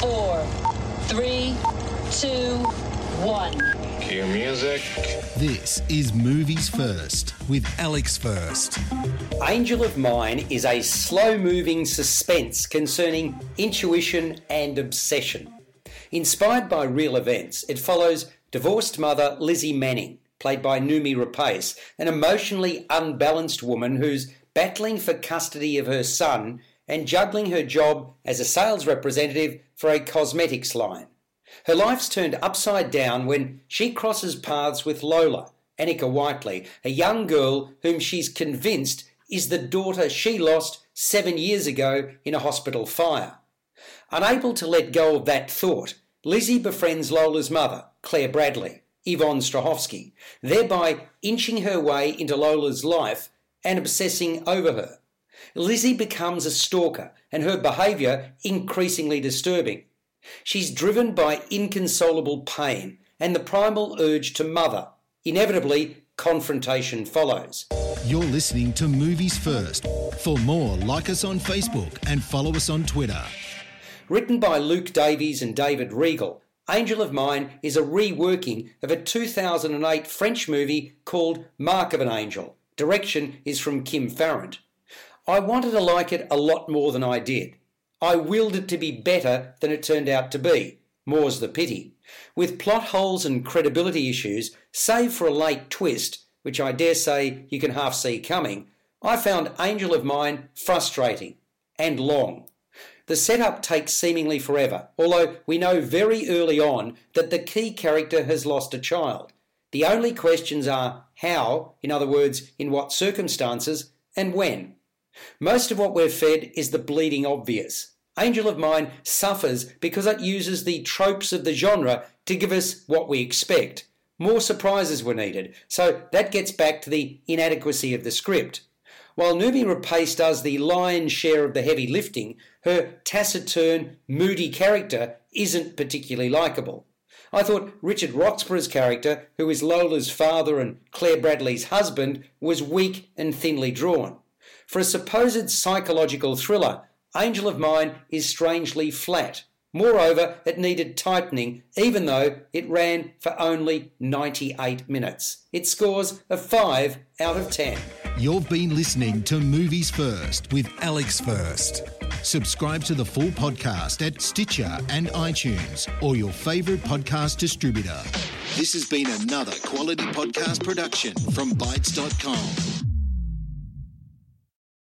four, three, two, one. Cue music. This is Movies First with Alex First. Angel of Mine is a slow moving suspense concerning intuition and obsession. Inspired by real events, it follows divorced mother Lizzie Manning, played by Noomi Rapace, an emotionally unbalanced woman who's battling for custody of her son and juggling her job as a sales representative for a cosmetics line. Her life's turned upside down when she crosses paths with Lola, Annika Whiteley, a young girl whom she's convinced is the daughter she lost seven years ago in a hospital fire. Unable to let go of that thought, Lizzie befriends Lola's mother, Claire Bradley, Yvonne Strahovski, thereby inching her way into Lola's life and obsessing over her. Lizzie becomes a stalker and her behaviour increasingly disturbing. She's driven by inconsolable pain and the primal urge to mother. Inevitably, confrontation follows. You're listening to Movies First. For more, like us on Facebook and follow us on Twitter. Written by Luke Davies and David Regal, Angel of Mine is a reworking of a 2008 French movie called Mark of an Angel. Direction is from Kim Farrant. I wanted to like it a lot more than I did. I willed it to be better than it turned out to be. More's the pity. With plot holes and credibility issues, save for a late twist, which I dare say you can half see coming, I found Angel of Mine frustrating and long. The setup takes seemingly forever, although we know very early on that the key character has lost a child. The only questions are how, in other words, in what circumstances, and when. Most of what we're fed is the bleeding obvious. Angel of Mine suffers because it uses the tropes of the genre to give us what we expect. More surprises were needed, so that gets back to the inadequacy of the script. While Noomi Rapace does the lion's share of the heavy lifting, her taciturn, moody character isn't particularly likeable. I thought Richard Roxburgh's character, who is Lola's father and Claire Bradley's husband, was weak and thinly drawn. For a supposed psychological thriller, Angel of Mine is strangely flat. Moreover, it needed tightening, even though it ran for only 98 minutes. It scores a 5 out of 10. You've been listening to Movies First with Alex First. Subscribe to the full podcast at Stitcher and iTunes or your favourite podcast distributor. This has been another quality podcast production from Bytes.com.